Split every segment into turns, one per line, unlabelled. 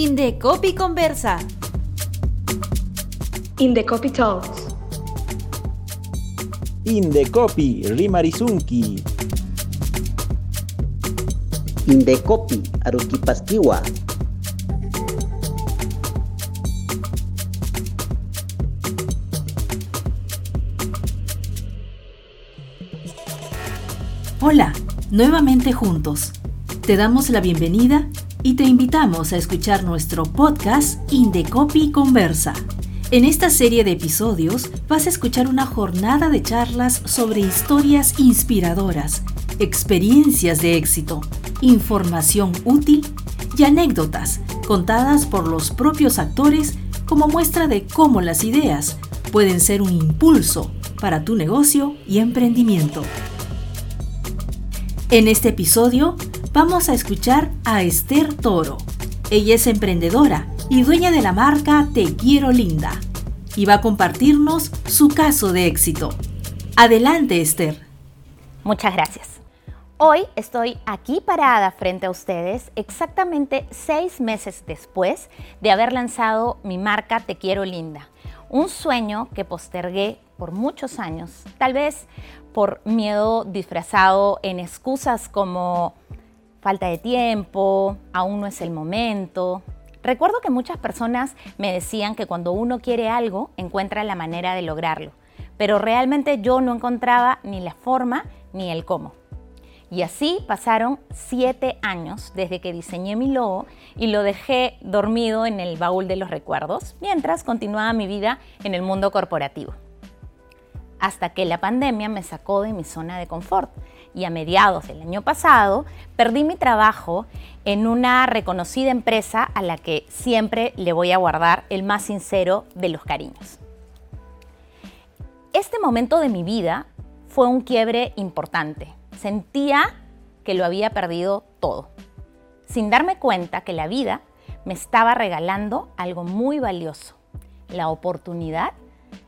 Indecopy Conversa.
Indecopy Talks.
Indecopy Rimarizunki.
Indecopi Aruquipastiwa.
Hola, nuevamente juntos. Te damos la bienvenida y te invitamos a escuchar nuestro podcast Indecopy Conversa. En esta serie de episodios vas a escuchar una jornada de charlas sobre historias inspiradoras, experiencias de éxito, información útil y anécdotas contadas por los propios actores como muestra de cómo las ideas pueden ser un impulso para tu negocio y emprendimiento. En este episodio vamos a escuchar a Esther Toro. Ella es emprendedora y dueña de la marca Te Quiero Linda y va a compartirnos su caso de éxito. Adelante, Esther.
Muchas gracias. Hoy estoy aquí parada frente a ustedes exactamente seis meses después de haber lanzado mi marca Te Quiero Linda. Un sueño que postergué por muchos años, tal vez por miedo disfrazado en excusas como falta de tiempo, aún no es el momento. Recuerdo que muchas personas me decían que cuando uno quiere algo, encuentra la manera de lograrlo, pero realmente yo no encontraba ni la forma ni el cómo. Y así pasaron siete años desde que diseñé mi logo y lo dejé dormido en el baúl de los recuerdos, mientras continuaba mi vida en el mundo corporativo. Hasta que la pandemia me sacó de mi zona de confort y a mediados del año pasado perdí mi trabajo en una reconocida empresa a la que siempre le voy a guardar el más sincero de los cariños. Este momento de mi vida fue un quiebre importante. Sentía que lo había perdido todo, sin darme cuenta que la vida me estaba regalando algo muy valioso, la oportunidad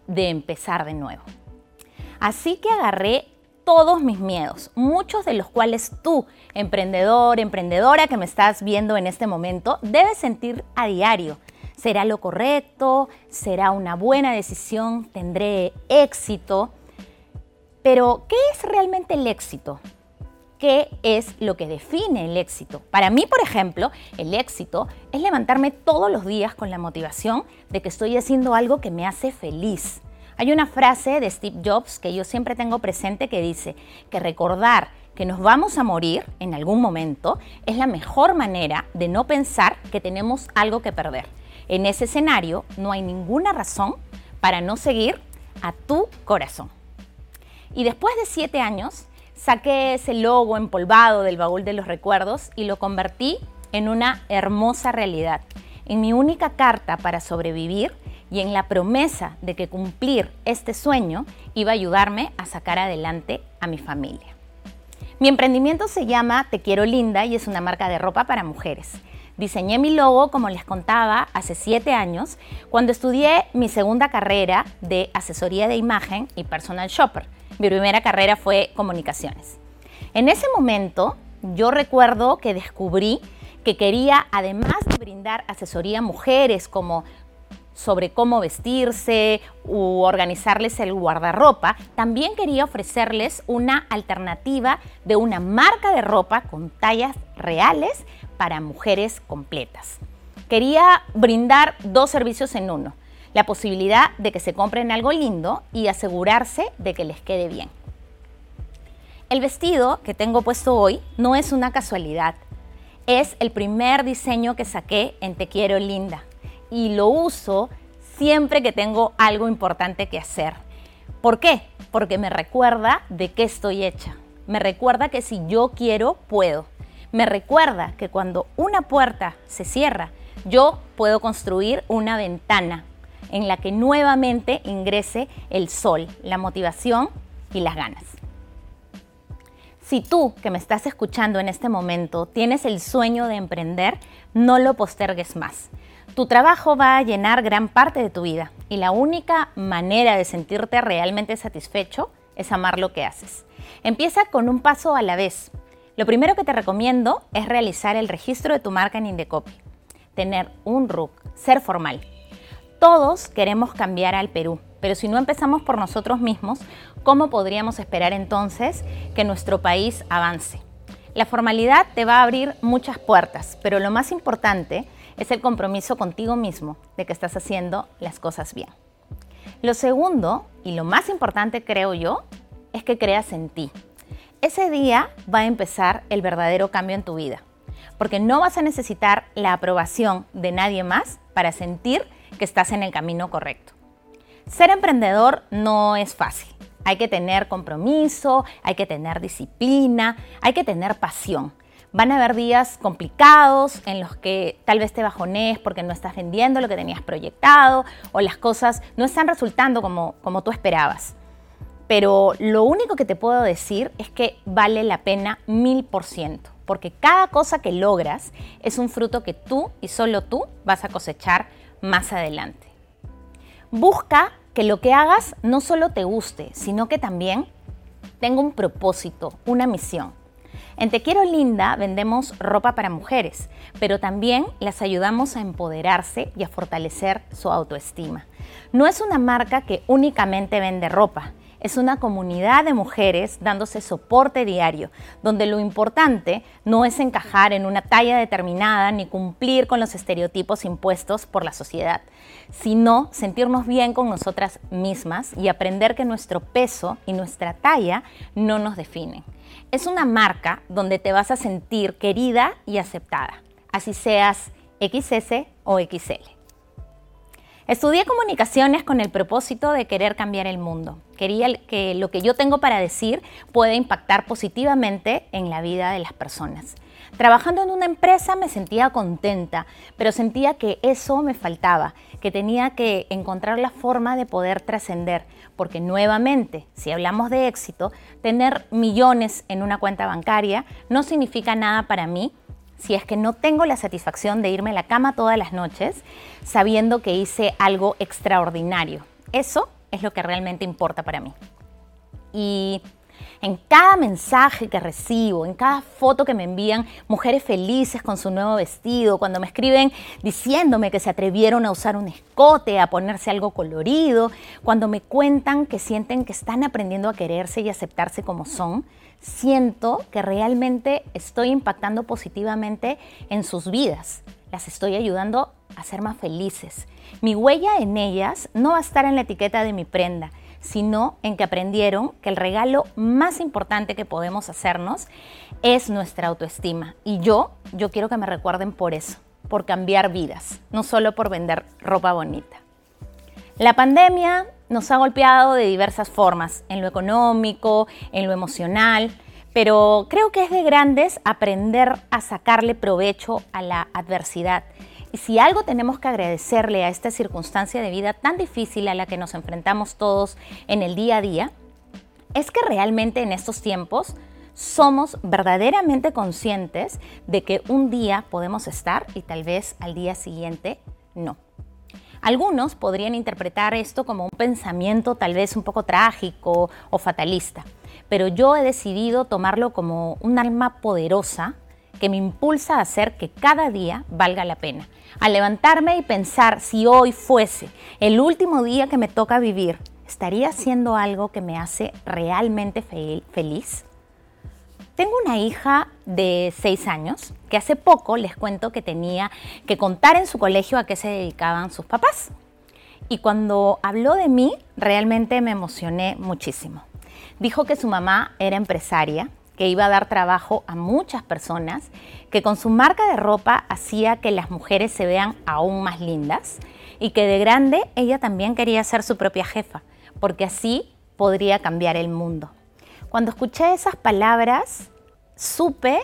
de empezar de nuevo. Así que agarré todos mis miedos, muchos de los cuales tú, emprendedor, emprendedora que me estás viendo en este momento, debes sentir a diario. ¿Será lo correcto? ¿Será una buena decisión? ¿Tendré éxito? Pero, ¿qué es realmente el éxito? ¿Qué es lo que define el éxito? Para mí, por ejemplo, el éxito es levantarme todos los días con la motivación de que estoy haciendo algo que me hace feliz hay una frase de Steve Jobs que yo siempre tengo presente que dice que recordar que nos vamos a morir en algún momento es la mejor manera de no pensar que tenemos algo que perder. En ese escenario no hay ninguna razón para no seguir a tu corazón. Y después de siete años, saqué ese logo empolvado del baúl de los recuerdos y lo convertí en una hermosa realidad. En mi única carta para sobrevivir y en la promesa de que cumplir este sueño iba a ayudarme a sacar adelante a mi familia. Mi emprendimiento se llama Te Quiero Linda y es una marca de ropa para mujeres. Diseñé mi logo, como les contaba, hace siete años, cuando estudié mi segunda carrera de asesoría de imagen y personal shopper. Mi primera carrera fue comunicaciones. En ese momento, yo recuerdo que descubrí que quería, además de brindar asesoría a mujeres como sobre cómo vestirse u organizarles el guardarropa, también quería ofrecerles una alternativa de una marca de ropa con tallas reales para mujeres completas. Quería brindar dos servicios en uno, la posibilidad de que se compren algo lindo y asegurarse de que les quede bien. El vestido que tengo puesto hoy no es una casualidad, es el primer diseño que saqué en Te Quiero Linda y lo uso siempre que tengo algo importante que hacer. ¿Por qué? Porque me recuerda de qué estoy hecha. Me recuerda que si yo quiero, puedo. Me recuerda que cuando una puerta se cierra, yo puedo construir una ventana en la que nuevamente ingrese el sol, la motivación y las ganas. Si tú que me estás escuchando en este momento tienes el sueño de emprender, no lo postergues más. Tu trabajo va a llenar gran parte de tu vida y la única manera de sentirte realmente satisfecho es amar lo que haces. Empieza con un paso a la vez. Lo primero que te recomiendo es realizar el registro de tu marca en Indecopy. tener un RUC, ser formal. Todos queremos cambiar al Perú, pero si no empezamos por nosotros mismos, ¿cómo podríamos esperar entonces que nuestro país avance? La formalidad te va a abrir muchas puertas, pero lo más importante es el compromiso contigo mismo de que estás haciendo las cosas bien. Lo segundo, y lo más importante creo yo, es que creas en ti. Ese día va a empezar el verdadero cambio en tu vida, porque no vas a necesitar la aprobación de nadie más para sentir que estás en el camino correcto. Ser emprendedor no es fácil. Hay que tener compromiso, hay que tener disciplina, hay que tener pasión. Van a haber días complicados en los que tal vez te bajones porque no estás vendiendo lo que tenías proyectado o las cosas no están resultando como, como tú esperabas. Pero lo único que te puedo decir es que vale la pena mil por ciento, porque cada cosa que logras es un fruto que tú y solo tú vas a cosechar más adelante. Busca que lo que hagas no solo te guste, sino que también tenga un propósito, una misión. En Te Quiero Linda vendemos ropa para mujeres, pero también las ayudamos a empoderarse y a fortalecer su autoestima. No es una marca que únicamente vende ropa, es una comunidad de mujeres dándose soporte diario, donde lo importante no es encajar en una talla determinada ni cumplir con los estereotipos impuestos por la sociedad, sino sentirnos bien con nosotras mismas y aprender que nuestro peso y nuestra talla no nos definen. Es una marca donde te vas a sentir querida y aceptada, así seas XS o XL. Estudié comunicaciones con el propósito de querer cambiar el mundo. Quería que lo que yo tengo para decir pueda impactar positivamente en la vida de las personas. Trabajando en una empresa me sentía contenta, pero sentía que eso me faltaba, que tenía que encontrar la forma de poder trascender, porque nuevamente, si hablamos de éxito, tener millones en una cuenta bancaria no significa nada para mí si es que no tengo la satisfacción de irme a la cama todas las noches sabiendo que hice algo extraordinario. Eso es lo que realmente importa para mí. Y en cada mensaje que recibo, en cada foto que me envían mujeres felices con su nuevo vestido, cuando me escriben diciéndome que se atrevieron a usar un escote, a ponerse algo colorido, cuando me cuentan que sienten que están aprendiendo a quererse y aceptarse como son, siento que realmente estoy impactando positivamente en sus vidas. Las estoy ayudando a ser más felices. Mi huella en ellas no va a estar en la etiqueta de mi prenda, sino en que aprendieron que el regalo más importante que podemos hacernos es nuestra autoestima. Y yo, yo quiero que me recuerden por eso, por cambiar vidas, no solo por vender ropa bonita. La pandemia nos ha golpeado de diversas formas, en lo económico, en lo emocional, pero creo que es de grandes aprender a sacarle provecho a la adversidad. Y si algo tenemos que agradecerle a esta circunstancia de vida tan difícil a la que nos enfrentamos todos en el día a día, es que realmente en estos tiempos somos verdaderamente conscientes de que un día podemos estar y tal vez al día siguiente no. Algunos podrían interpretar esto como un pensamiento tal vez un poco trágico o fatalista, pero yo he decidido tomarlo como un alma poderosa que me impulsa a hacer que cada día valga la pena. A levantarme y pensar si hoy fuese el último día que me toca vivir, ¿estaría haciendo algo que me hace realmente feliz? Tengo una hija de seis años que hace poco les cuento que tenía que contar en su colegio a qué se dedicaban sus papás. Y cuando habló de mí, realmente me emocioné muchísimo. Dijo que su mamá era empresaria, que iba a dar trabajo a muchas personas, que con su marca de ropa hacía que las mujeres se vean aún más lindas y que de grande ella también quería ser su propia jefa, porque así podría cambiar el mundo. Cuando escuché esas palabras, supe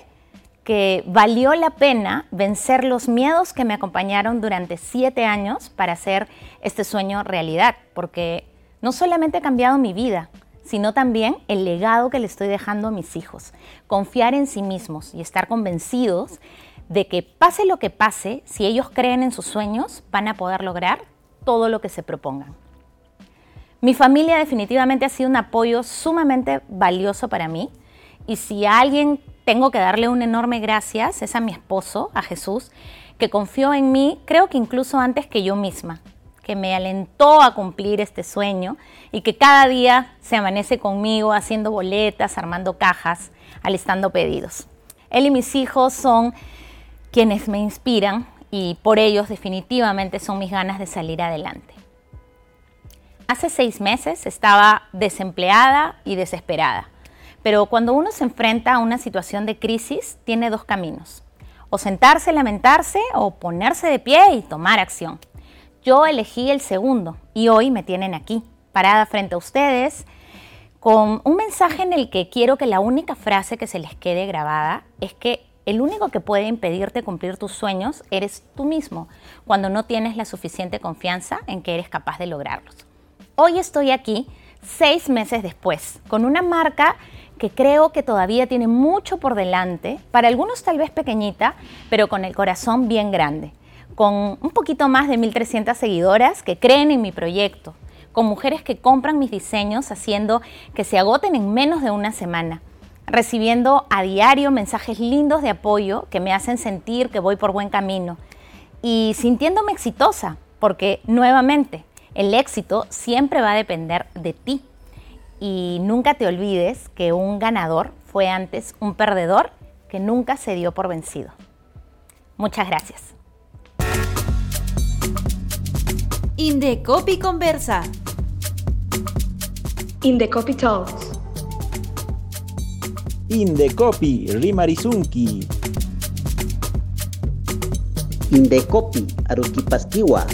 que valió la pena vencer los miedos que me acompañaron durante siete años para hacer este sueño realidad, porque no solamente ha cambiado mi vida, sino también el legado que le estoy dejando a mis hijos. Confiar en sí mismos y estar convencidos de que pase lo que pase, si ellos creen en sus sueños, van a poder lograr todo lo que se propongan. Mi familia definitivamente ha sido un apoyo sumamente valioso para mí y si a alguien tengo que darle un enorme gracias es a mi esposo, a Jesús, que confió en mí, creo que incluso antes que yo misma, que me alentó a cumplir este sueño y que cada día se amanece conmigo haciendo boletas, armando cajas, alistando pedidos. Él y mis hijos son quienes me inspiran y por ellos definitivamente son mis ganas de salir adelante. Hace seis meses estaba desempleada y desesperada, pero cuando uno se enfrenta a una situación de crisis tiene dos caminos, o sentarse, lamentarse o ponerse de pie y tomar acción. Yo elegí el segundo y hoy me tienen aquí, parada frente a ustedes, con un mensaje en el que quiero que la única frase que se les quede grabada es que el único que puede impedirte cumplir tus sueños eres tú mismo, cuando no tienes la suficiente confianza en que eres capaz de lograrlos. Hoy estoy aquí, seis meses después, con una marca que creo que todavía tiene mucho por delante, para algunos tal vez pequeñita, pero con el corazón bien grande, con un poquito más de 1.300 seguidoras que creen en mi proyecto, con mujeres que compran mis diseños haciendo que se agoten en menos de una semana, recibiendo a diario mensajes lindos de apoyo que me hacen sentir que voy por buen camino y sintiéndome exitosa, porque nuevamente, el éxito siempre va a depender de ti. Y nunca te olvides que un ganador fue antes un perdedor que nunca se dio por vencido. Muchas gracias.
Indecopy Conversa.
Indecopy Talks.
Indecopy Rimarizunki.
Indecopi Aruquipastiwa.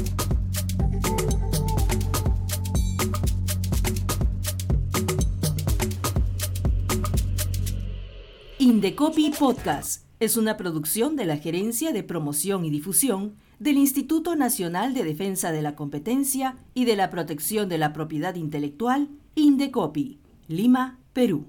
Indecopy Podcast es una producción de la Gerencia de Promoción y Difusión del Instituto Nacional de Defensa de la Competencia y de la Protección de la Propiedad Intelectual, Indecopy, Lima, Perú.